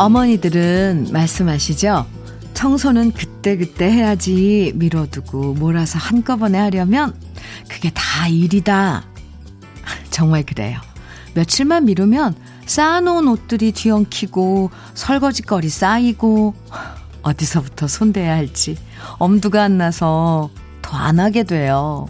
어머니들은 말씀하시죠? 청소는 그때그때 해야지 미뤄두고 몰아서 한꺼번에 하려면 그게 다 일이다. 정말 그래요. 며칠만 미루면 쌓아놓은 옷들이 뒤엉키고 설거지거리 쌓이고 어디서부터 손대야 할지 엄두가 안 나서 더 안 하게 돼요.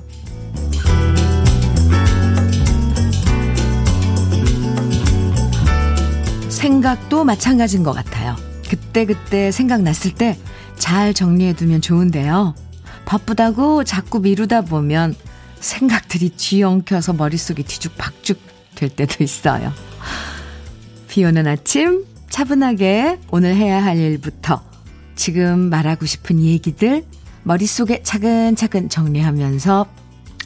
생각도 마찬가지인 것 같아요. 그때그때 생각났을 때 잘 정리해두면 좋은데요. 바쁘다고 자꾸 미루다 보면 생각들이 뒤엉켜서 머릿속이 뒤죽박죽 될 때도 있어요. 비 오는 아침 차분하게 오늘 해야 할 일부터 지금 말하고 싶은 얘기들 머릿속에 차근차근 정리하면서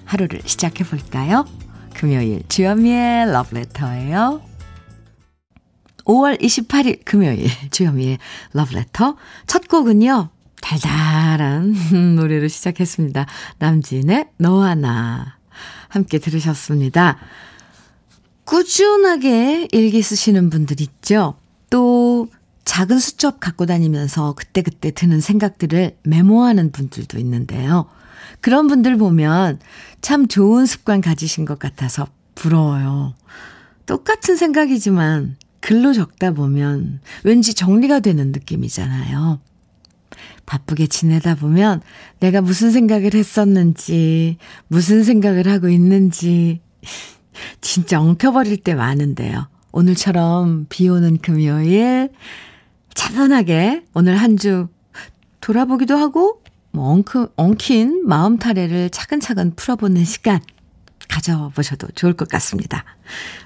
하루를 시작해 볼까요? 금요일 주현미의 러브레터예요. 5월 28일 금요일 주현미의 러브레터 첫 곡은요. 달달한 노래로 시작했습니다. 남진의 너와 나 함께 들으셨습니다. 꾸준하게 일기 쓰시는 분들 있죠. 또 작은 수첩 갖고 다니면서 그때그때 드는 생각들을 메모하는 분들도 있는데요. 그런 분들 보면 참 좋은 습관 가지신 것 같아서 부러워요. 똑같은 생각이지만 글로 적다 보면 왠지 정리가 되는 느낌이잖아요. 바쁘게 지내다 보면 내가 무슨 생각을 했었는지, 무슨 생각을 하고 있는지, 진짜 엉켜버릴 때 많은데요. 오늘처럼 비 오는 금요일, 차분하게 오늘 한 주 돌아보기도 하고, 뭐 엉크, 엉킨 마음 타래를 차근차근 풀어보는 시간 가져보셔도 좋을 것 같습니다.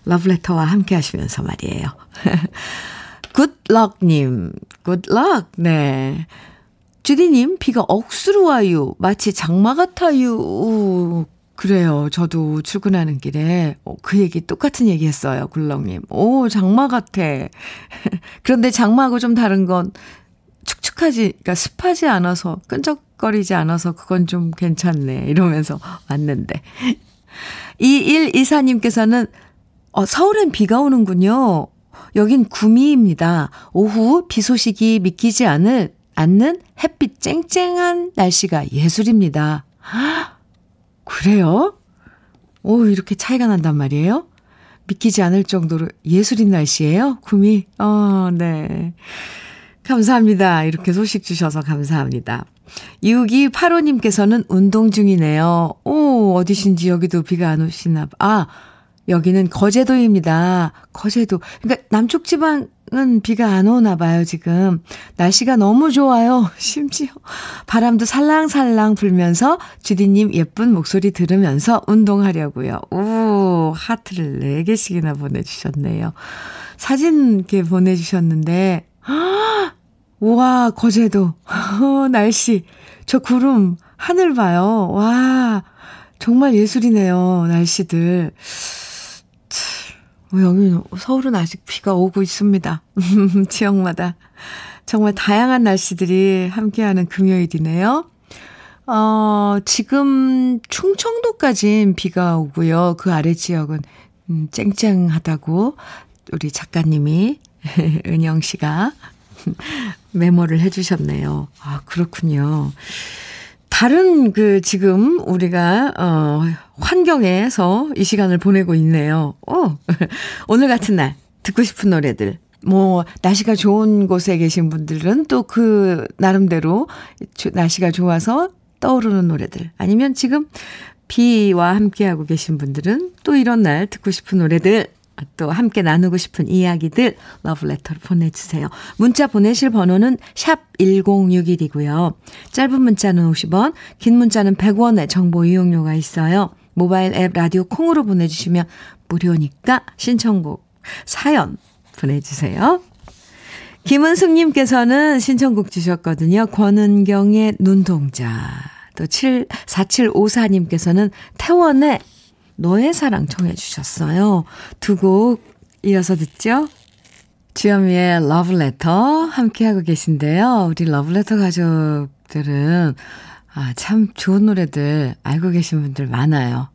러브레터와 함께 하시면서 말이에요. 굿럭님, 굿럭, 네. 주디님, 비가 억수로 와요. 마치 장마 같아요. 오, 그래요. 저도 출근하는 길에 어, 그 얘기 똑같은 얘기 했어요. 굴럭님. 오, 장마 같아. 그런데 장마하고 좀 다른 건 축축하지, 그러니까 습하지 않아서, 끈적거리지 않아서 그건 좀 괜찮네. 이러면서 왔는데. 2124님께서는 어, 서울엔 비가 오는군요. 여긴 구미입니다. 오후 비 소식이 믿기지 않을, 않는 햇빛 쨍쨍한 날씨가 예술입니다. 그래요? 오, 이렇게 차이가 난단 말이에요? 믿기지 않을 정도로 예술인 날씨예요? 구미? 어, 네. 감사합니다. 이렇게 소식 주셔서 감사합니다. 6285님께서는 운동 중이네요. 오, 어디신지 여기도 비가 안 오시나 봐. 아, 여기는 거제도입니다. 거제도. 그러니까 남쪽 지방은 비가 안 오나 봐요, 지금. 날씨가 너무 좋아요. 심지어 바람도 살랑살랑 불면서 주디님 예쁜 목소리 들으면서 운동하려고요. 오, 하트를 4개씩이나 보내주셨네요. 사진 이렇게 보내주셨는데, 우와, 거제도. 어, 날씨. 저 구름, 하늘 봐요. 와, 정말 예술이네요, 날씨들. 어, 여기 서울은 아직 비가 오고 있습니다. 지역마다. 정말 다양한 날씨들이 함께하는 금요일이네요. 어, 지금 충청도까진 비가 오고요. 그 아래 지역은 음, 쨍쨍하다고 우리 작가님이 은영 씨가 메모를 해주셨네요. 아, 그렇군요. 다른 그 지금 우리가 어 환경에서 이 시간을 보내고 있네요. 어. 오늘 같은 날 듣고 싶은 노래들. 뭐 날씨가 좋은 곳에 계신 분들은 또 그 나름대로 날씨가 좋아서 떠오르는 노래들. 아니면 지금 비와 함께하고 계신 분들은 또 이런 날 듣고 싶은 노래들 또 함께 나누고 싶은 이야기들 러브레터로 보내주세요. 문자 보내실 번호는 샵 1061이고요. 짧은 문자는 50원, 긴 문자는 100원의 정보 이용료가 있어요. 모바일 앱 라디오 콩으로 보내주시면 무료니까 신청곡, 사연 보내주세요. 김은숙님께서는 신청곡 주셨거든요. 권은경의 눈동자. 또 7, 4754님께서는 태원의 너의 사랑 청해 주셨어요. 두 곡 이어서 듣죠? 주현미의 러브레터 함께하고 계신데요. 우리 러브레터 가족들은 아, 참 좋은 노래들 알고 계신 분들 많아요.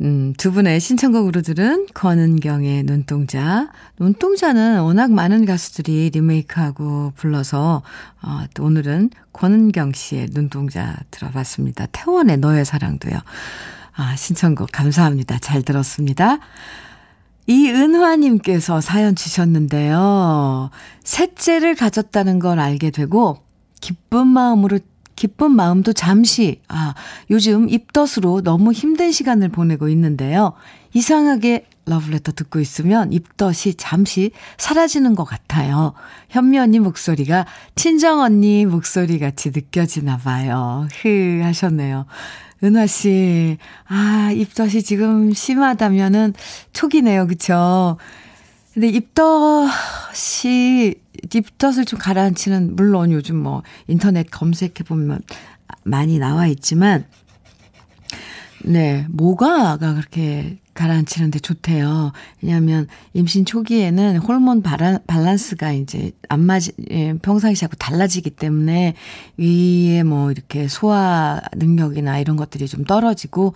음, 두 분의 신청곡으로 들은 권은경의 눈동자. 눈동자는 워낙 많은 가수들이 리메이크하고 불러서, 어, 또 오늘은 권은경 씨의 눈동자 들어봤습니다. 태원의 너의 사랑도요. 아, 신청곡 감사합니다. 잘 들었습니다. 이은화님께서 사연 주셨는데요. 셋째를 가졌다는 걸 알게 되고, 기쁜 마음으로 기쁜 마음도 잠시, 아, 요즘 입덧으로 너무 힘든 시간을 보내고 있는데요. 이상하게 러브레터 듣고 있으면 입덧이 잠시 사라지는 것 같아요. 현미 언니 목소리가 친정 언니 목소리 같이 느껴지나 봐요. 흐 하셨네요. 은화 씨, 아, 입덧이 지금 심하다면은 초기네요. 그쵸? 근데 입덧이, 입덧을 좀 가라앉히는, 물론 요즘 뭐 인터넷 검색해보면 많이 나와 있지만, 네, 모가가 그렇게 가라앉히는데 좋대요. 왜냐하면 임신 초기에는 호르몬 바라, 밸런스가 이제 안 맞이, 예, 평상시하고 달라지기 때문에 위에 뭐 이렇게 소화 능력이나 이런 것들이 좀 떨어지고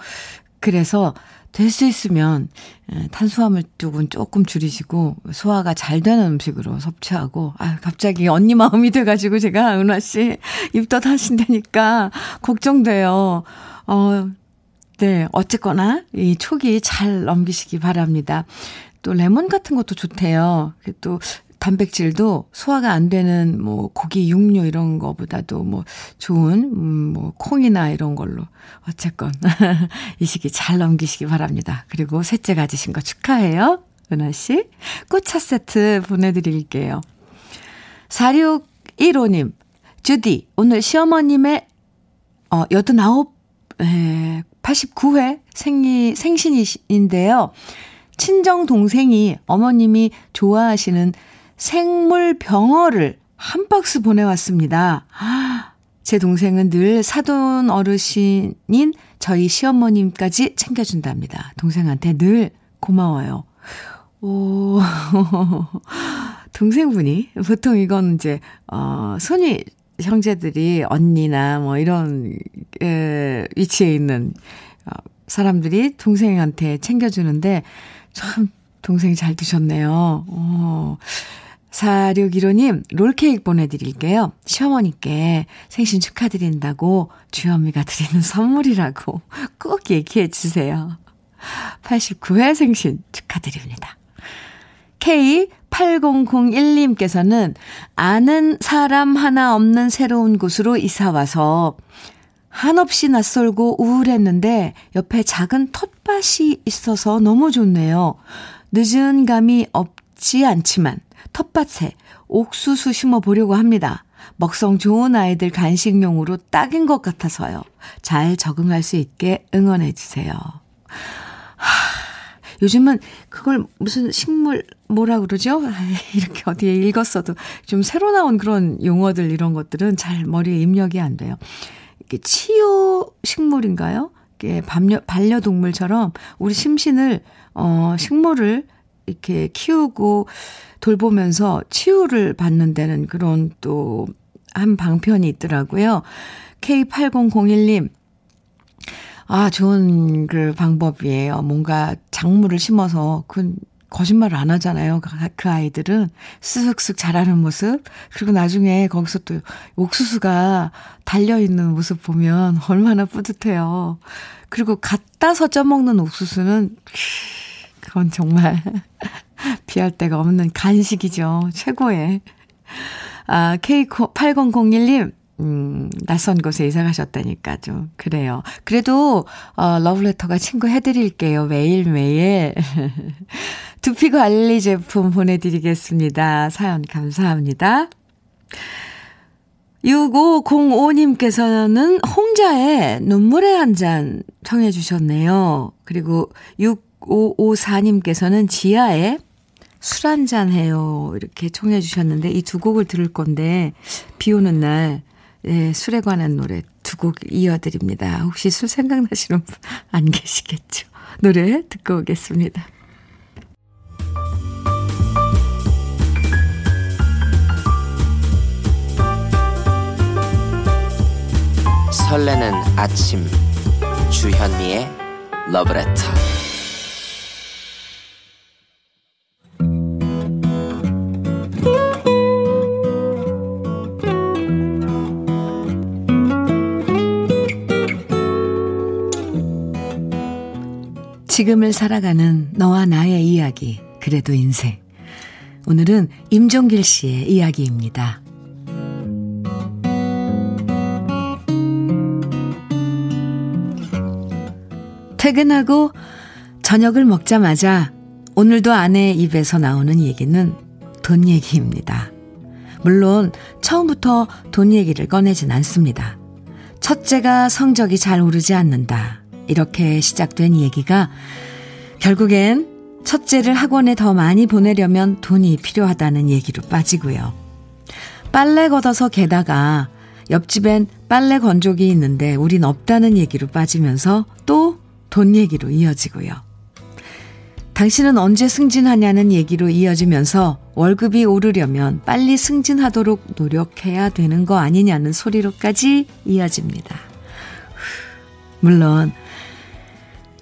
그래서 될 수 있으면 예, 탄수화물 쪽은 조금 줄이시고 소화가 잘 되는 음식으로 섭취하고 아 갑자기 언니 마음이 돼가지고 제가 은화 씨 입덧 하신다니까 걱정돼요. 어 네, 어쨌거나 이 초기 잘 넘기시기 바랍니다. 또 레몬 같은 것도 좋대요. 또 단백질도 소화가 안 되는 뭐 고기, 육류 이런 거보다도 뭐 좋은 음뭐 콩이나 이런 걸로 어쨌건 이 시기 잘 넘기시기 바랍니다. 그리고 셋째 가지신 거 축하해요. 은하 씨. 꽃차 세트 보내 드릴게요. 4615 님. 주디, 오늘 시어머님의 어 89, 에, 89회 생리, 생신인데요. 친정 동생이 어머님이 좋아하시는 생물 병어를 한 박스 보내왔습니다. 제 동생은 늘 사돈 어르신인 저희 시어머님까지 챙겨준답니다. 동생한테 늘 고마워요. 오, 동생분이, 보통 이건 이제, 어, 손이 형제들이 언니나 뭐 이런 에, 위치에 있는 어, 사람들이 동생한테 챙겨주는데 참 동생이 잘 드셨네요. 어. 4615님, 롤케이크 보내드릴게요. 시어머니께 생신 축하드린다고 주현미가 드리는 선물이라고 꼭 얘기해 주세요. 89회 생신 축하드립니다. K8001님께서는 아는 사람 하나 없는 새로운 곳으로 이사와서 한없이 낯설고 우울했는데 옆에 작은 텃밭이 있어서 너무 좋네요. 늦은 감이 없지 않지만 텃밭에 옥수수 심어 보려고 합니다. 먹성 좋은 아이들 간식용으로 딱인 것 같아서요. 잘 적응할 수 있게 응원해 주세요. 하, 요즘은 그걸 무슨 식물 뭐라 그러죠? 이렇게 어디에 읽었어도 좀 새로 나온 그런 용어들 이런 것들은 잘 머리에 입력이 안 돼요. 이게 치유 식물인가요? 이게 반려, 반려동물처럼 우리 심신을, 어, 식물을 이렇게 키우고 돌보면서 치유를 받는 데는 그런 또 한 방편이 있더라고요. K8001님, 아, 좋은 그 방법이에요. 뭔가 작물을 심어서 그 거짓말을 안 하잖아요. 그, 그 아이들은 쓱쓱 자라는 모습. 그리고 나중에 거기서 또 옥수수가 달려있는 모습 보면 얼마나 뿌듯해요. 그리고 갖다 서 쪄 먹는 옥수수는, 그건 정말 비할 데가 없는 간식이죠. 최고의. 아, K8001님, 음, 낯선 곳에 이사 가셨다니까 좀 그래요. 그래도 어 러브레터가 친구 해 드릴게요. 매일매일. 두피 관리 제품 보내 드리겠습니다. 사연 감사합니다. 6505님께서는 홍자의 눈물의 한 잔 청해 주셨네요. 그리고 6554님께서는 지하에 술한 잔 해요. 이렇게 청해 주셨는데 이 두 곡을 들을 건데 비 오는 날 네, 술에 관한 노래 두 곡 이어드립니다. 혹시 술 생각나시는 분 안 계시겠죠? 노래 듣고 오겠습니다. 설레는 아침 주현미의 러브레터 지금을 살아가는 너와 나의 이야기, 그래도 인생. 오늘은 임종길 씨의 이야기입니다. 퇴근하고 저녁을 먹자마자 오늘도 아내 입에서 나오는 얘기는 돈 얘기입니다. 물론 처음부터 돈 얘기를 꺼내진 않습니다. 첫째가 성적이 잘 오르지 않는다. 이렇게 시작된 얘기가 결국엔 첫째를 학원에 더 많이 보내려면 돈이 필요하다는 얘기로 빠지고요. 빨래 걷어서 게다가 옆집엔 빨래 건조기 있는데 우린 없다는 얘기로 빠지면서 또 돈 얘기로 이어지고요. 당신은 언제 승진하냐는 얘기로 이어지면서 월급이 오르려면 빨리 승진하도록 노력해야 되는 거 아니냐는 소리로까지 이어집니다. 물론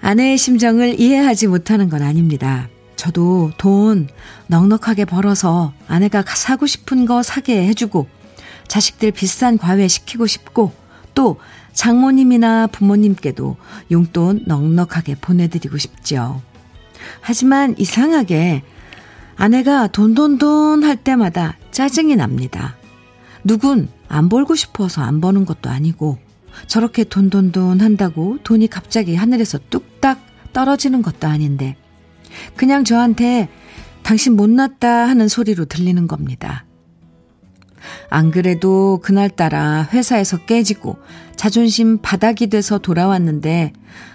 아내의 심정을 이해하지 못하는 건 아닙니다. 저도 돈 넉넉하게 벌어서 아내가 사고 싶은 거 사게 해주고 자식들 비싼 과외 시키고 싶고 또 장모님이나 부모님께도 용돈 넉넉하게 보내드리고 싶죠. 하지만 이상하게 아내가 돈돈돈 할 때마다 짜증이 납니다. 누군 안 벌고 싶어서 안 버는 것도 아니고 저렇게 돈돈돈 한다고 돈이 갑자기 하늘에서 뚝딱 떨어지는 것도 아닌데 그냥 저한테 당신 못났다 하는 소리로 들리는 겁니다. 안 그래도 그날따라 회사에서 깨지고 자존심 바닥이 돼서 돌아왔는데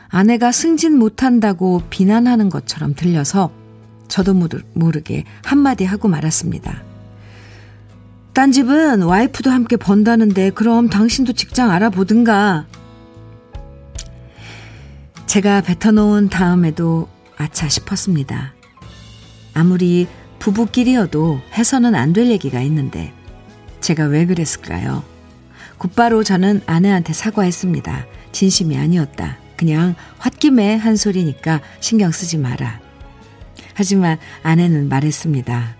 아내가 승진 못한다고 비난하는 것처럼 들려서 저도 모르게 한마디 하고 말았습니다. 딴 집은 와이프도 함께 번다는데 그럼 당신도 직장 알아보든가. 제가 뱉어놓은 다음에도 아차 싶었습니다. 아무리 부부끼리여도 해서는 안 될 얘기가 있는데 제가 왜 그랬을까요? 곧바로 저는 아내한테 사과했습니다. 진심이 아니었다. 그냥 홧김에 한 소리니까 신경 쓰지 마라. 하지만 아내는 말했습니다.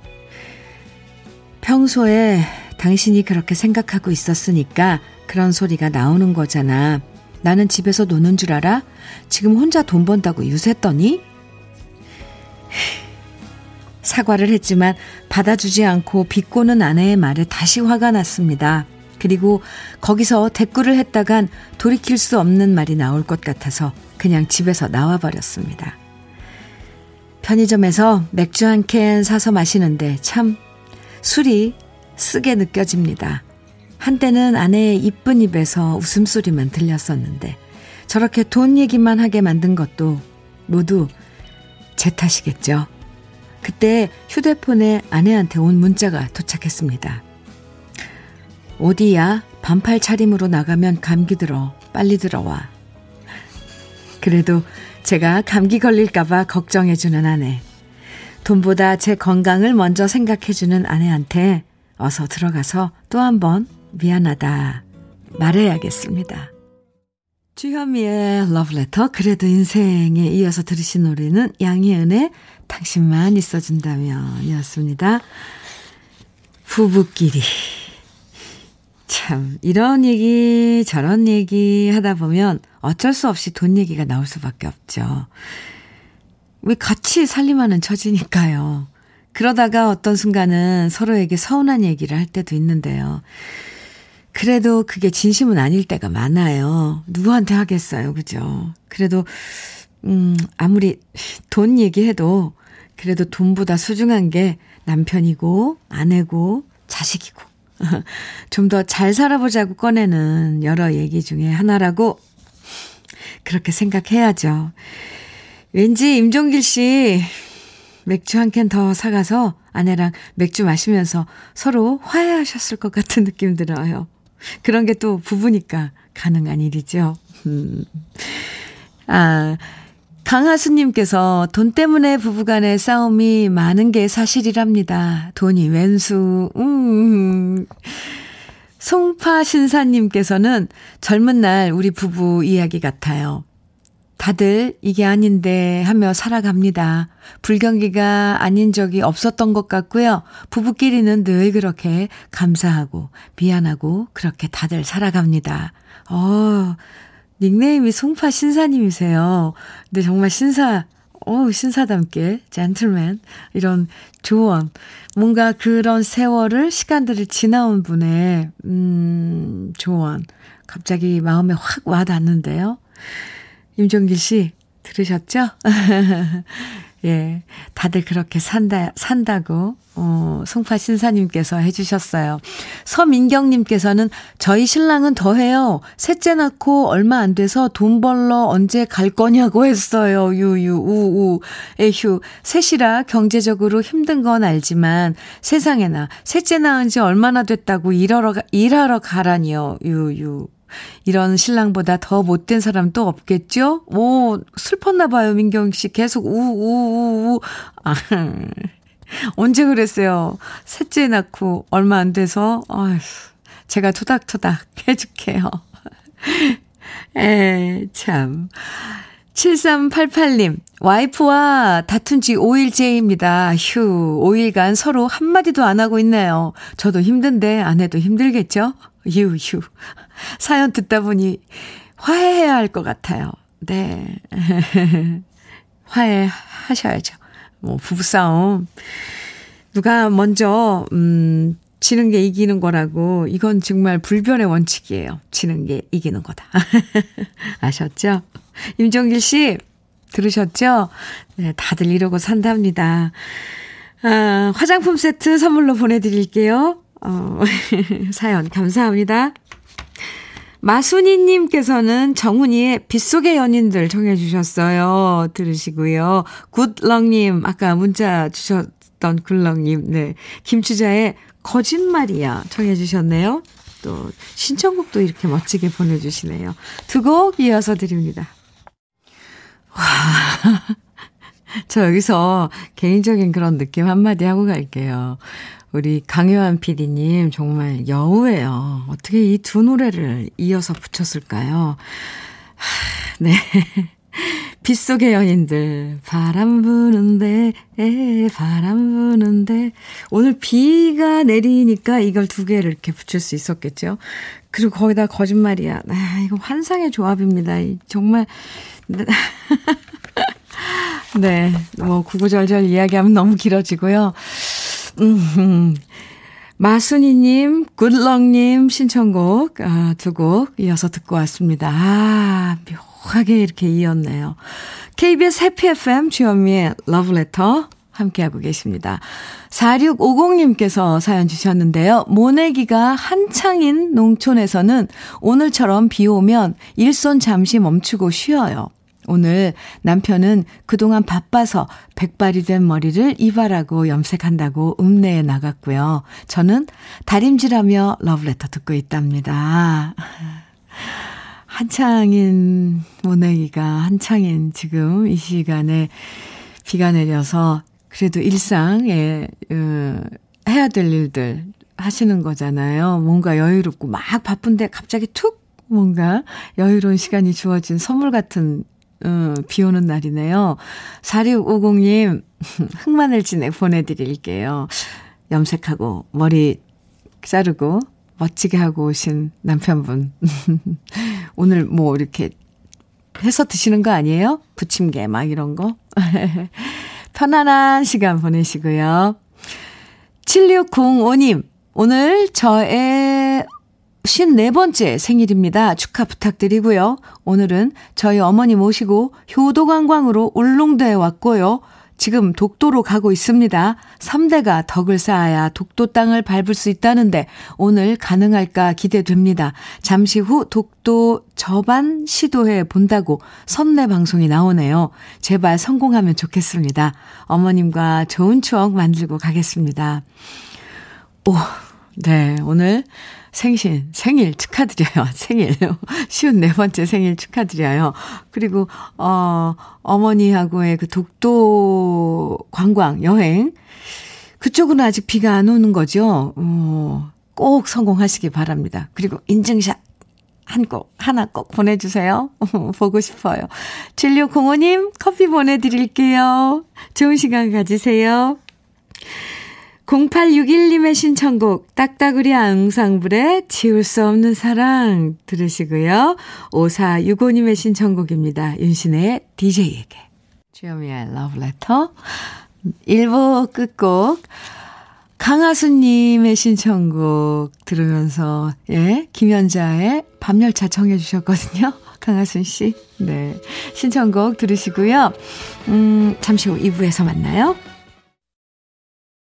평소에 당신이 그렇게 생각하고 있었으니까 그런 소리가 나오는 거잖아. 나는 집에서 노는 줄 알아? 지금 혼자 돈 번다고 유세했더니? 사과를 했지만 받아주지 않고 비꼬는 아내의 말에 다시 화가 났습니다. 그리고 거기서 대꾸를 했다간 돌이킬 수 없는 말이 나올 것 같아서 그냥 집에서 나와버렸습니다. 편의점에서 맥주 한 캔 사서 마시는데 참 술이 쓰게 느껴집니다. 한때는 아내의 이쁜 입에서 웃음소리만 들렸었는데 저렇게 돈 얘기만 하게 만든 것도 모두 제 탓이겠죠. 그때 휴대폰에 아내한테 온 문자가 도착했습니다. 어디야? 반팔 차림으로 나가면 감기 들어. 빨리 들어와. 그래도 제가 감기 걸릴까봐 걱정해주는 아내. 돈보다 제 건강을 먼저 생각해주는 아내한테 어서 들어가서 또 한 번 미안하다 말해야겠습니다. 주현미의 러브레터 그래도 인생에 이어서 들으신 노래는 양희은의 당신만 있어준다면 이었습니다. 부부끼리 참 이런 얘기 저런 얘기 하다 보면 어쩔 수 없이 돈 얘기가 나올 수밖에 없죠. 왜 같이 살림하는 처지니까요. 그러다가 어떤 순간은 서로에게 서운한 얘기를 할 때도 있는데요. 그래도 그게 진심은 아닐 때가 많아요. 누구한테 하겠어요. 그죠? 그래도, 음, 아무리 돈 얘기해도 그래도 돈보다 소중한 게 남편이고, 아내고, 자식이고. 좀 더 잘 살아보자고 꺼내는 여러 얘기 중에 하나라고 그렇게 생각해야죠. 왠지 임종길 씨 맥주 한 캔 더 사가서 아내랑 맥주 마시면서 서로 화해하셨을 것 같은 느낌 들어요. 그런 게 또 부부니까 가능한 일이죠. 음. 아, 강하수님께서 돈 때문에 부부간의 싸움이 많은 게 사실이랍니다. 돈이 왼수, 음. 송파 신사님께서는 젊은 날 우리 부부 이야기 같아요. 다들 이게 아닌데 하며 살아갑니다. 불경기가 아닌 적이 없었던 것 같고요. 부부끼리는 늘 그렇게 감사하고 미안하고 그렇게 다들 살아갑니다. 어, 닉네임이 송파 신사님이세요. 근데 정말 신사, 어 신사답게, 젠틀맨, 이런 조언. 뭔가 그런 세월을, 시간들을 지나온 분의, 음, 조언. 갑자기 마음에 확 와닿는데요. 임종길 씨, 들으셨죠? 예. 다들 그렇게 산다, 산다고, 어, 송파 신사님께서 해주셨어요. 서민경님께서는 저희 신랑은 더 해요. 셋째 낳고 얼마 안 돼서 돈 벌러 언제 갈 거냐고 했어요. 유유, 우우, 에휴. 셋이라 경제적으로 힘든 건 알지만 세상에나 셋째 낳은 지 얼마나 됐다고 일하러, 일하러 가라니요. 유유. 이런 신랑보다 더 못된 사람 또 없겠죠? 오, 슬펐나 봐요, 민경 씨. 계속 우, 우, 우, 우. 아, 언제 그랬어요? 셋째 낳고 얼마 안 돼서, 아휴, 제가 토닥토닥 해줄게요. 에, 참. 7388님, 와이프와 다툰 지 5일째입니다. 휴, 5일간 서로 한마디도 안 하고 있네요. 저도 힘든데 아내도 힘들겠죠? 휴, 휴. 사연 듣다 보니 화해해야 할 것 같아요. 네. 화해하셔야죠. 뭐, 부부싸움. 누가 먼저, 음, 지는 게 이기는 거라고, 이건 정말 불변의 원칙이에요. 지는 게 이기는 거다. 아셨죠? 임종길 씨, 들으셨죠? 네, 다들 이러고 산답니다. 아, 화장품 세트 선물로 보내드릴게요. 어, 사연 감사합니다. 마순이님께서는 정훈이의 빗속의 연인들 정해주셨어요. 들으시고요. 굿럭님, 아까 문자 주셨던 굿럭님, 네. 김추자의 거짓말이야 정해주셨네요. 또, 신청곡도 이렇게 멋지게 보내주시네요. 두 곡 이어서 드립니다. 와. 저 여기서 개인적인 그런 느낌 한마디 하고 갈게요. 우리 강요한 PD님 정말 여우예요. 어떻게 이 두 노래를 이어서 붙였을까요? 하, 네. 빗속의 연인들, 바람 부는데, 에, 바람 부는데. 오늘 비가 내리니까 이걸 두 개를 이렇게 붙일 수 있었겠죠? 그리고 거기다 거짓말이야. 아, 이거 환상의 조합입니다. 정말. 네, 뭐, 구구절절 이야기하면 너무 길어지고요. 음, 마순이님, 굿럭님 신청곡, 아, 두곡 이어서 듣고 왔습니다. 아, 묘하게 이렇게 이었네요. KBS 해피 FM 주현미의 러브레터 함께하고 계십니다. 4650님께서 사연 주셨는데요. 모내기가 한창인 농촌에서는 오늘처럼 비 오면 일손 잠시 멈추고 쉬어요. 오늘 남편은 그동안 바빠서 백발이 된 머리를 이발하고 염색한다고 읍내에 나갔고요. 저는 다림질하며 러브레터 듣고 있답니다. 한창인 모내기가 한창인 지금 이 시간에 비가 내려서 그래도 일상에 어, 해야 될 일들 하시는 거잖아요. 뭔가 여유롭고 막 바쁜데 갑자기 툭 뭔가 여유로운 시간이 주어진 선물 같은 음, 비 오는 날이네요. 4650님, 흑마늘 진액 보내드릴게요. 염색하고, 머리 자르고, 멋지게 하고 오신 남편분. 오늘 뭐 이렇게 해서 드시는 거 아니에요? 부침개 막 이런 거. 편안한 시간 보내시고요. 7605님, 오늘 저의 54번째 생일입니다. 축하 부탁드리고요. 오늘은 저희 어머니 모시고 효도관광으로 울릉도에 왔고요. 지금 독도로 가고 있습니다. 3대가 덕을 쌓아야 독도 땅을 밟을 수 있다는데 오늘 가능할까 기대됩니다. 잠시 후 독도 저반 시도해 본다고 선내 방송이 나오네요. 제발 성공하면 좋겠습니다. 어머님과 좋은 추억 만들고 가겠습니다. 오, 네, 오늘 생신, 생일 축하드려요. 생일. 쉬운 네 번째 생일 축하드려요. 그리고, 어, 어머니하고의 그 독도 관광, 여행. 그쪽은 아직 비가 안 오는 거죠. 어, 꼭 성공하시기 바랍니다. 그리고 인증샷 한 꼭, 하나 꼭 보내주세요. 보고 싶어요. 7605님 커피 보내드릴게요. 좋은 시간 가지세요. 0861님의 신청곡 딱따구리 앙상블의 지울 수 없는 사랑 들으시고요. 5465님의 신청곡입니다. 윤신의 DJ에게. 주여미의 러브레터 1부 끝곡 강하수님의 신청곡 들으면서 예 김연자의 밤열차 청해 주셨거든요. 강하순 씨. 네. 신청곡 들으시고요. 음, 잠시 후 2부에서 만나요.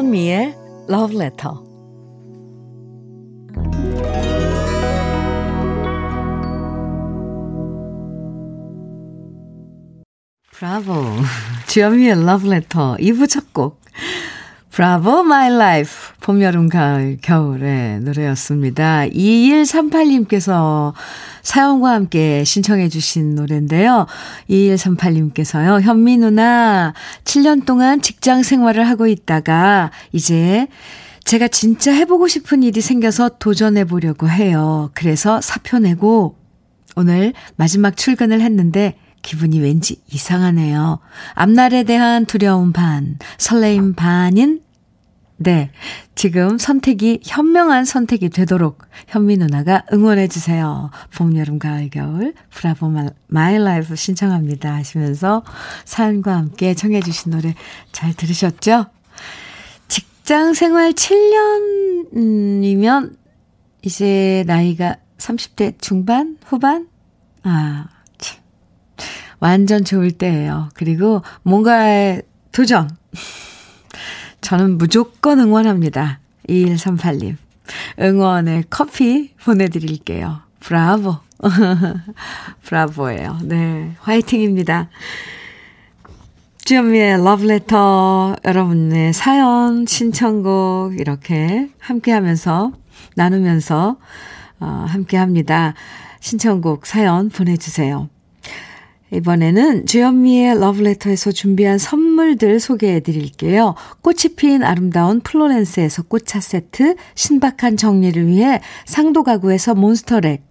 주현미의 Love Letter. 브라보. 주현미의 Love Letter 2부 첫 곡. 브라보 My Life. 봄, 여름, 가을, 겨울의 노래였습니다. 2138님께서 사연과 함께 신청해 주신 노래인데요. 2138님께서요. 현미 누나 7년 동안 직장 생활을 하고 있다가 이제 제가 진짜 해보고 싶은 일이 생겨서 도전해 보려고 해요. 그래서 사표 내고 오늘 마지막 출근을 했는데 기분이 왠지 이상하네요. 앞날에 대한 두려움 반, 설레임 반인 네. 지금 선택이 현명한 선택이 되도록 현미 누나가 응원해 주세요. 봄, 여름, 가을, 겨울 브라보 My Life 신청합니다 하시면서 사연과 함께 청해 주신 노래 잘 들으셨죠? 직장 생활 7년이면 이제 나이가 30대 중반, 후반? 아, 참. 완전 좋을 때예요. 그리고 뭔가의 도전. 저는 무조건 응원합니다. 2138님. 응원의 커피 보내드릴게요. 브라보. 브라보예요. 네. 화이팅입니다. 주현미의 러브레터 여러분의 사연, 신청곡 이렇게 함께 하면서 나누면서 어, 함께 합니다. 신청곡 사연 보내주세요. 이번에는 주현미의 러브레터에서 준비한 선물들 소개해 드릴게요. 꽃이 핀 아름다운 플로렌스에서 꽃차 세트, 신박한 정리를 위해 상도 가구에서 몬스터렉,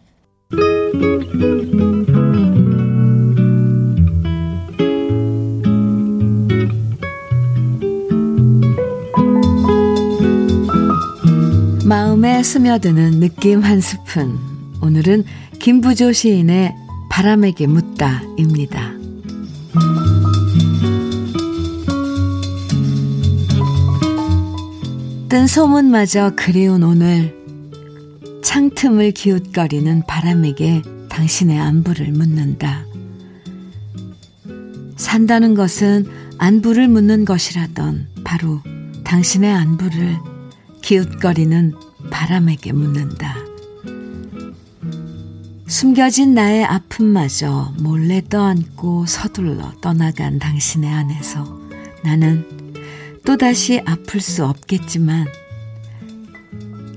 마음에 스며드는 느낌 한 스푼. 오늘은 김부조 시인의 바람에게 묻다입니다. 뜬 소문마저 그리운 오늘 창틈을 기웃거리는 바람에게 당신의 안부를 묻는다. 산다는 것은 안부를 묻는 것이라던 바로 당신의 안부를 기웃거리는 바람에게 묻는다. 숨겨진 나의 아픔마저 몰래 떠안고 서둘러 떠나간 당신의 안에서 나는 또다시 아플 수 없겠지만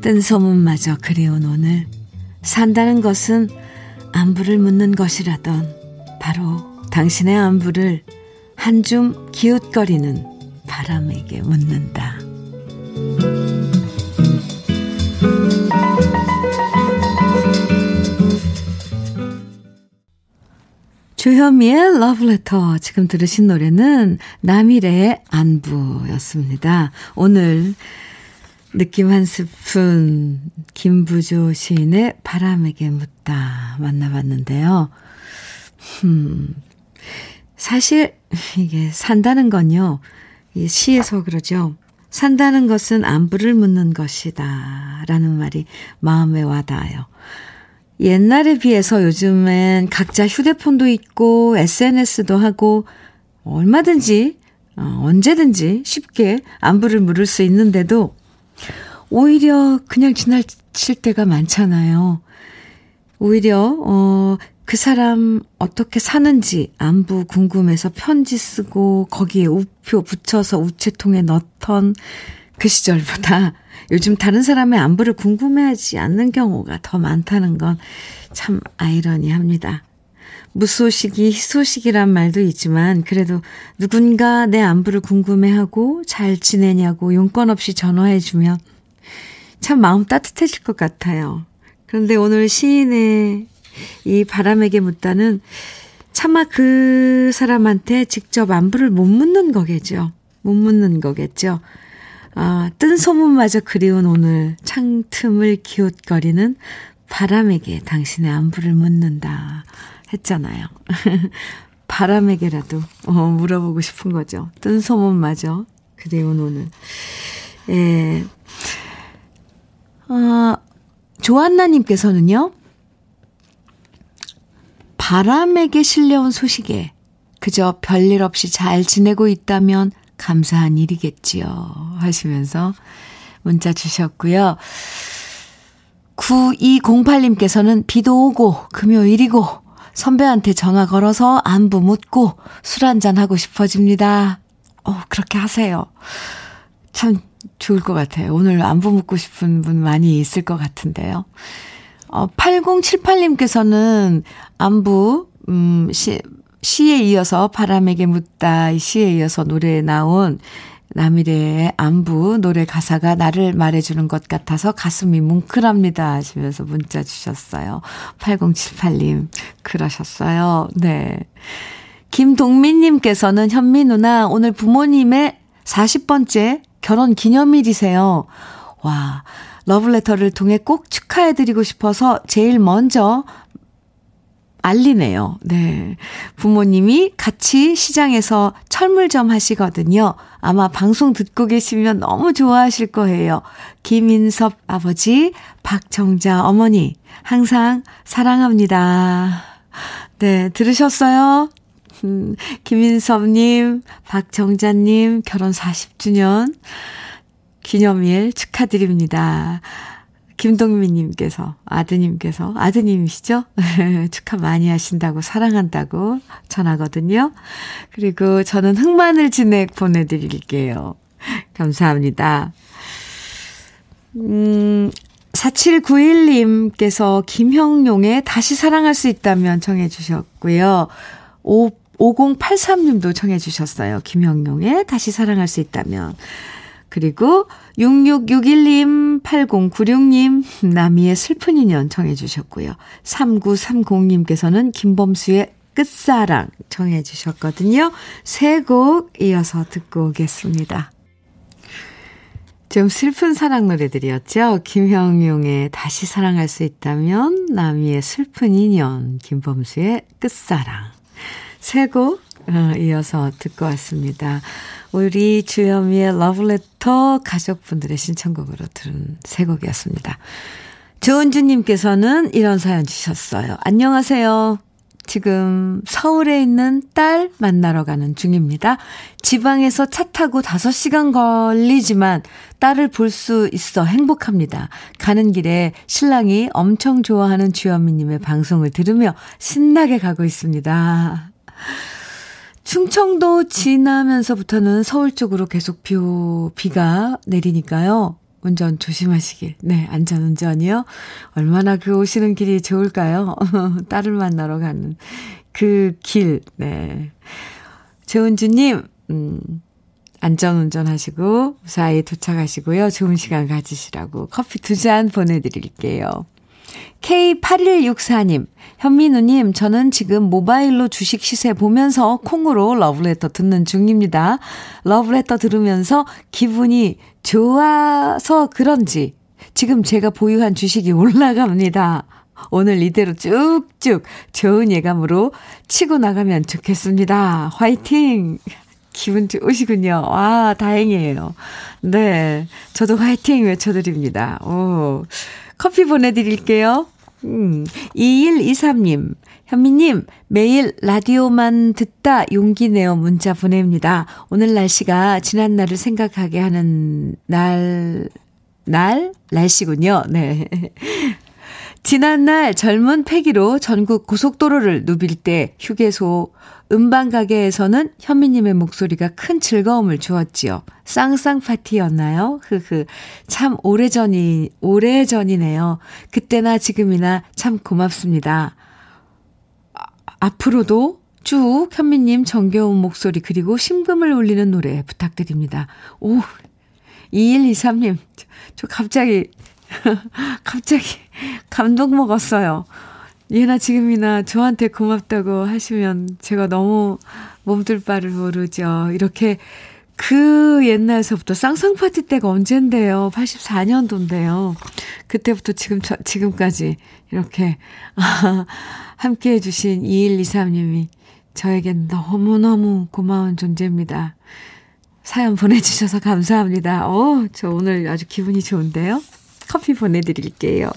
뜬 소문마저 그리운 오늘 산다는 것은 안부를 묻는 것이라던 바로 당신의 안부를 한줌 기웃거리는 바람에게 묻는다. 주현미의 러브레터 지금 들으신 노래는 남일의 안부였습니다. 오늘 느낌 한 스푼 김부조 시인의 바람에게 묻다 만나봤는데요. 음, 사실 이게 산다는 건요. 이 시에서 그러죠. 산다는 것은 안부를 묻는 것이다. 라는 말이 마음에 와닿아요. 옛날에 비해서 요즘엔 각자 휴대폰도 있고 SNS도 하고 얼마든지 어, 언제든지 쉽게 안부를 물을 수 있는데도 오히려 그냥 지나칠 때가 많잖아요. 오히려 어, 그 사람 어떻게 사는지 안부 궁금해서 편지 쓰고 거기에 우표 붙여서 우체통에 넣던 그 시절보다 요즘 다른 사람의 안부를 궁금해하지 않는 경우가 더 많다는 건 참 아이러니합니다. 무소식이 희소식이란 말도 있지만 그래도 누군가 내 안부를 궁금해하고 잘 지내냐고 용건 없이 전화해주면 참 마음 따뜻해질 것 같아요. 그런데 오늘 시인의 이 바람에게 묻다는 차마 그 사람한테 직접 안부를 못 묻는 거겠죠. 못 묻는 거겠죠. 아, 뜬 소문마저 그리운 오늘 창틈을 기웃거리는 바람에게 당신의 안부를 묻는다 했잖아요. 바람에게라도 어, 물어보고 싶은 거죠. 뜬 소문마저 그리운 오늘. 예. 아, 조한나님께서는요, 바람에게 실려온 소식에 그저 별일 없이 잘 지내고 있다면 감사한 일이겠지요. 하시면서 문자 주셨고요. 9208님께서는 비도 오고 금요일이고 선배한테 전화 걸어서 안부 묻고 술 한잔 하고 싶어집니다. 어, 그렇게 하세요. 참 좋을 것 같아요. 오늘 안부 묻고 싶은 분 많이 있을 것 같은데요. 어, 8078님께서는 안부, 음, 시, 시에 이어서 바람에게 묻다 이 시에 이어서 노래에 나온 남일의 안부 노래 가사가 나를 말해주는 것 같아서 가슴이 뭉클합니다 하시면서 문자 주셨어요. 8078님 그러셨어요. 네. 김동민님께서는 현미 누나 오늘 부모님의 40번째 결혼 기념일이세요. 와 러블레터를 통해 꼭 축하해드리고 싶어서 제일 먼저 알리네요. 네. 부모님이 같이 시장에서 철물점 하시거든요. 아마 방송 듣고 계시면 너무 좋아하실 거예요. 김인섭 아버지, 박정자 어머니, 항상 사랑합니다. 네, 들으셨어요? 음, 김인섭님, 박정자님, 결혼 40주년 기념일 축하드립니다. 김동민님께서, 아드님께서, 아드님이시죠? 축하 많이 하신다고, 사랑한다고 전하거든요. 그리고 저는 흑마늘 진액 보내드릴게요. 감사합니다. 음, 4791님께서 김형용의 다시 사랑할 수 있다면 청해 주셨고요. 5, 5083님도 청해 주셨어요. 김형용의 다시 사랑할 수 있다면. 그리고 6661님, 8096님, 나미의 슬픈 인연 정해 주셨고요. 3930님께서는 김범수의 끝사랑 정해 주셨거든요. 세 곡 이어서 듣고 오겠습니다. 좀 슬픈 사랑 노래들이었죠. 김형용의 다시 사랑할 수 있다면, 나미의 슬픈 인연, 김범수의 끝사랑. 세곡 어, 이어서 듣고 왔습니다. 우리 주현미의 러브레터 가족분들의 신청곡으로 들은 세 곡이었습니다. 조은주님께서는 이런 사연 주셨어요. 안녕하세요. 지금 서울에 있는 딸 만나러 가는 중입니다. 지방에서 차 타고 5시간 걸리지만 딸을 볼 수 있어 행복합니다. 가는 길에 신랑이 엄청 좋아하는 주현미님의 방송을 들으며 신나게 가고 있습니다. 충청도 지나면서부터는 서울 쪽으로 계속 비, 비가 내리니까요. 운전 조심하시길. 네, 안전운전이요. 얼마나 그 오시는 길이 좋을까요? 딸을 만나러 가는 그 길. 네. 최은주님, 음, 안전운전 하시고, 무사히 도착하시고요. 좋은 시간 가지시라고 커피 두 잔 보내드릴게요. K8164님, 현민우님, 저는 지금 모바일로 주식 시세 보면서 콩으로 러브레터 듣는 중입니다. 러브레터 들으면서 기분이 좋아서 그런지 지금 제가 보유한 주식이 올라갑니다. 오늘 이대로 쭉쭉 좋은 예감으로 치고 나가면 좋겠습니다. 화이팅! 기분 좋으시군요. 와, 다행이에요. 네. 저도 화이팅 외쳐드립니다. 오. 커피 보내드릴게요. 음, 2123님, 현미님, 매일 라디오만 듣다 용기 내어 문자 보냅니다. 오늘 날씨가 지난 날을 생각하게 하는 날, 날? 날씨군요. 네. 지난날 젊은 패기로 전국 고속도로를 누빌 때 휴게소 음반 가게에서는 현미님의 목소리가 큰 즐거움을 주었지요. 쌍쌍 파티였나요? 흐흐. 참 오래전이, 오래전이네요. 그때나 지금이나 참 고맙습니다. 아, 앞으로도 쭉 현미님 정겨운 목소리 그리고 심금을 울리는 노래 부탁드립니다. 오, 2123님, 저, 저 갑자기, 갑자기 감동 먹었어요. 예나 지금이나 저한테 고맙다고 하시면 제가 너무 몸둘 바를 모르죠. 이렇게 그 옛날서부터 쌍쌍 파티 때가 언젠데요. 84년도인데요. 그때부터 지금, 지금까지 이렇게, 아, 함께 해 주신 2123 님이 저에겐 너무너무 고마운 존재입니다. 사연 보내 주셔서 감사합니다. 어, 저 오늘 아주 기분이 좋은데요. 커피 보내 드릴게요.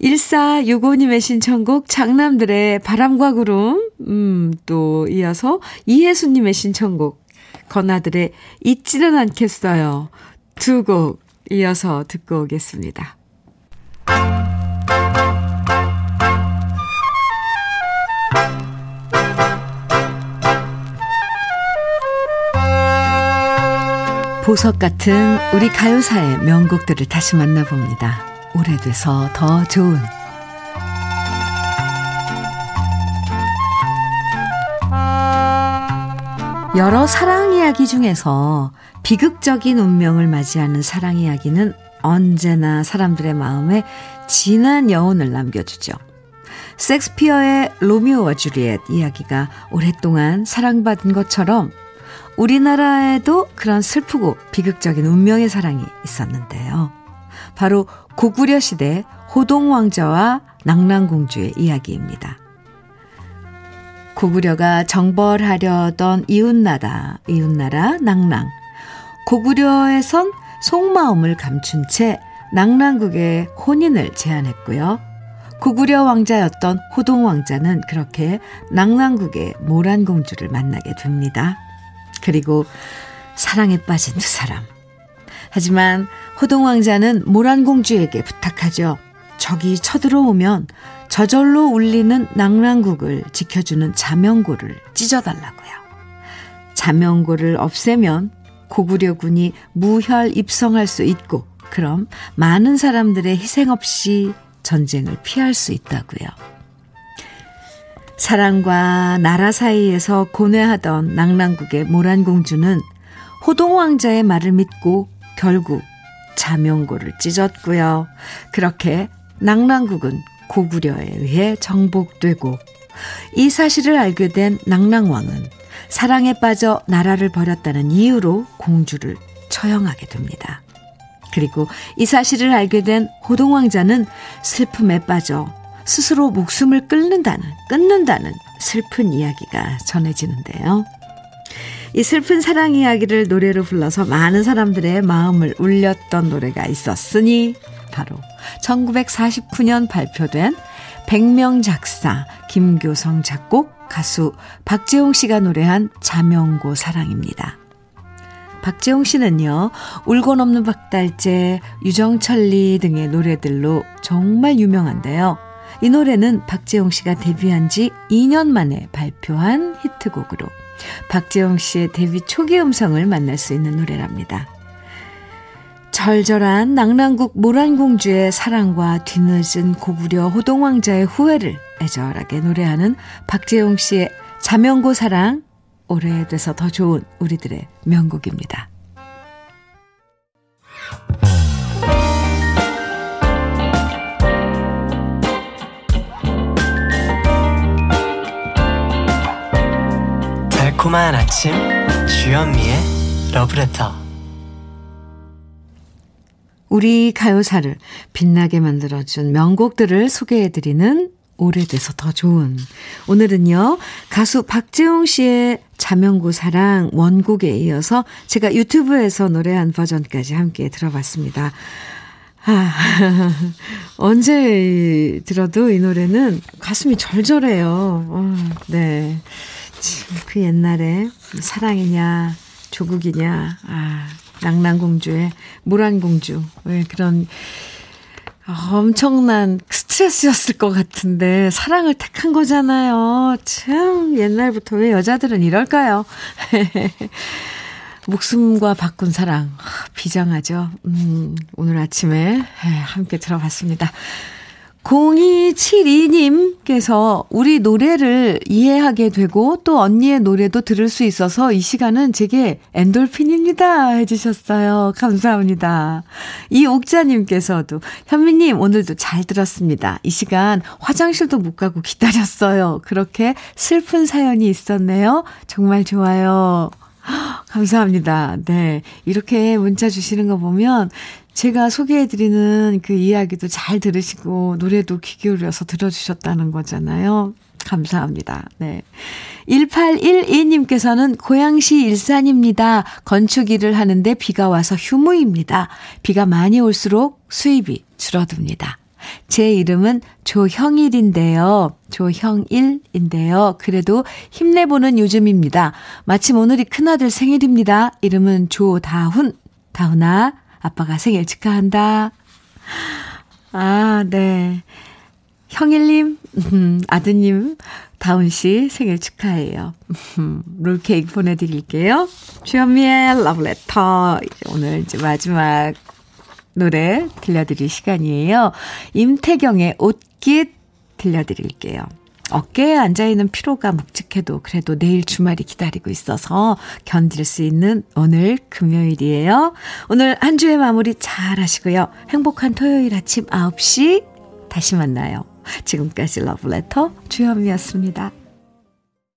1465님의 신청곡 장남들의 바람과 구름, 음, 또 이어서 이혜수님의 신청곡 건아들의 잊지는 않겠어요. 두 곡 이어서 듣고 오겠습니다. 보석 같은 우리 가요사의 명곡들을 다시 만나봅니다. 오래돼서 더 좋은 여러 사랑 이야기 중에서 비극적인 운명을 맞이하는 사랑 이야기는 언제나 사람들의 마음에 진한 여운을 남겨주죠. 섹스피어의 로미오와 주리엣 이야기가 오랫동안 사랑받은 것처럼 우리나라에도 그런 슬프고 비극적인 운명의 사랑이 있었는데요. 바로 고구려 시대 호동 왕자와 낙랑공주의 이야기입니다. 고구려가 정벌하려던 이웃나라, 이웃나라 낙랑. 고구려에선 속마음을 감춘 채 낙랑국의 혼인을 제안했고요. 고구려 왕자였던 호동 왕자는 그렇게 낙랑국의 모란 공주를 만나게 됩니다. 그리고 사랑에 빠진 두 사람. 하지만 호동왕자는 모란공주에게 부탁하죠. 적이 쳐들어오면 저절로 울리는 낙랑국을 지켜주는 자명고를 찢어달라고요. 자명고를 없애면 고구려군이 무혈 입성할 수 있고 그럼 많은 사람들의 희생 없이 전쟁을 피할 수 있다고요. 사랑과 나라 사이에서 고뇌하던 낙랑국의 모란공주는 호동 왕자의 말을 믿고 결국 자명고를 찢었고요. 그렇게 낙랑국은 고구려에 의해 정복되고 이 사실을 알게 된 낙랑왕은 사랑에 빠져 나라를 버렸다는 이유로 공주를 처형하게 됩니다. 그리고 이 사실을 알게 된 호동왕자는 슬픔에 빠져 스스로 목숨을 끊는다는, 끊는다는 슬픈 이야기가 전해지는데요. 이 슬픈 사랑 이야기를 노래로 불러서 많은 사람들의 마음을 울렸던 노래가 있었으니 바로 1949년 발표된 백명 작사, 김교성 작곡, 가수 박재홍 씨가 노래한 자명고 사랑입니다. 박재홍 씨는요, 울고 넘는 박달재, 유정철리 등의 노래들로 정말 유명한데요. 이 노래는 박재홍 씨가 데뷔한 지 2년 만에 발표한 히트곡으로 박재홍 씨의 데뷔 초기 음성을 만날 수 있는 노래랍니다. 절절한 낭랑국 모란공주의 사랑과 뒤늦은 고구려 호동왕자의 후회를 애절하게 노래하는 박재홍 씨의 자명고 사랑 오래돼서 더 좋은 우리들의 명곡입니다. 달콤한 아침 주현미의 러브레터 우리 가요사를 빛나게 만들어준 명곡들을 소개해드리는 오래돼서 더 좋은. 오늘은요, 가수 박재홍 씨의 자명고 사랑 원곡에 이어서 제가 유튜브에서 노래한 버전까지 함께 들어봤습니다. 아, 언제 들어도 이 노래는 가슴이 절절해요. 어, 네. 그 옛날에 사랑이냐, 조국이냐, 아, 낭랑공주의 모란공주. 왜 그런 엄청난 스트레스였을 것 같은데 사랑을 택한 거잖아요. 참 옛날부터 왜 여자들은 이럴까요? 목숨과 바꾼 사랑 비장하죠. 음, 오늘 아침에 함께 들어봤습니다. 0272님께서 우리 노래를 이해하게 되고 또 언니의 노래도 들을 수 있어서 이 시간은 제게 엔돌핀입니다. 해주셨어요. 감사합니다. 이옥자님께서도 현미님 오늘도 잘 들었습니다. 이 시간 화장실도 못 가고 기다렸어요. 그렇게 슬픈 사연이 있었네요. 정말 좋아요. 감사합니다. 네. 이렇게 문자 주시는 거 보면 제가 소개해드리는 그 이야기도 잘 들으시고 노래도 귀 기울여서 들어주셨다는 거잖아요. 감사합니다. 네. 1812님께서는 고양시 일산입니다. 건축 일을 하는데 비가 와서 휴무입니다. 비가 많이 올수록 수입이 줄어듭니다. 제 이름은 조형일인데요. 조형일인데요. 그래도 힘내보는 요즘입니다. 마침 오늘이 큰아들 생일입니다. 이름은 조다훈. 다훈아, 아빠가 생일 축하한다. 아, 네. 형일님, 음, 아드님, 다운씨 생일 축하해요. 음, 롤케이크 보내드릴게요. 주현미의 러브레터. 오늘 이제 마지막 노래 들려드릴 시간이에요. 임태경의 옷깃 들려드릴게요. 어깨에 앉아있는 피로가 묵직해도 그래도 내일 주말이 기다리고 있어서 견딜 수 있는 오늘 금요일이에요. 오늘 한 주의 마무리 잘 하시고요. 행복한 토요일 아침 9시 다시 만나요. 지금까지 러브레터 주현미였습니다.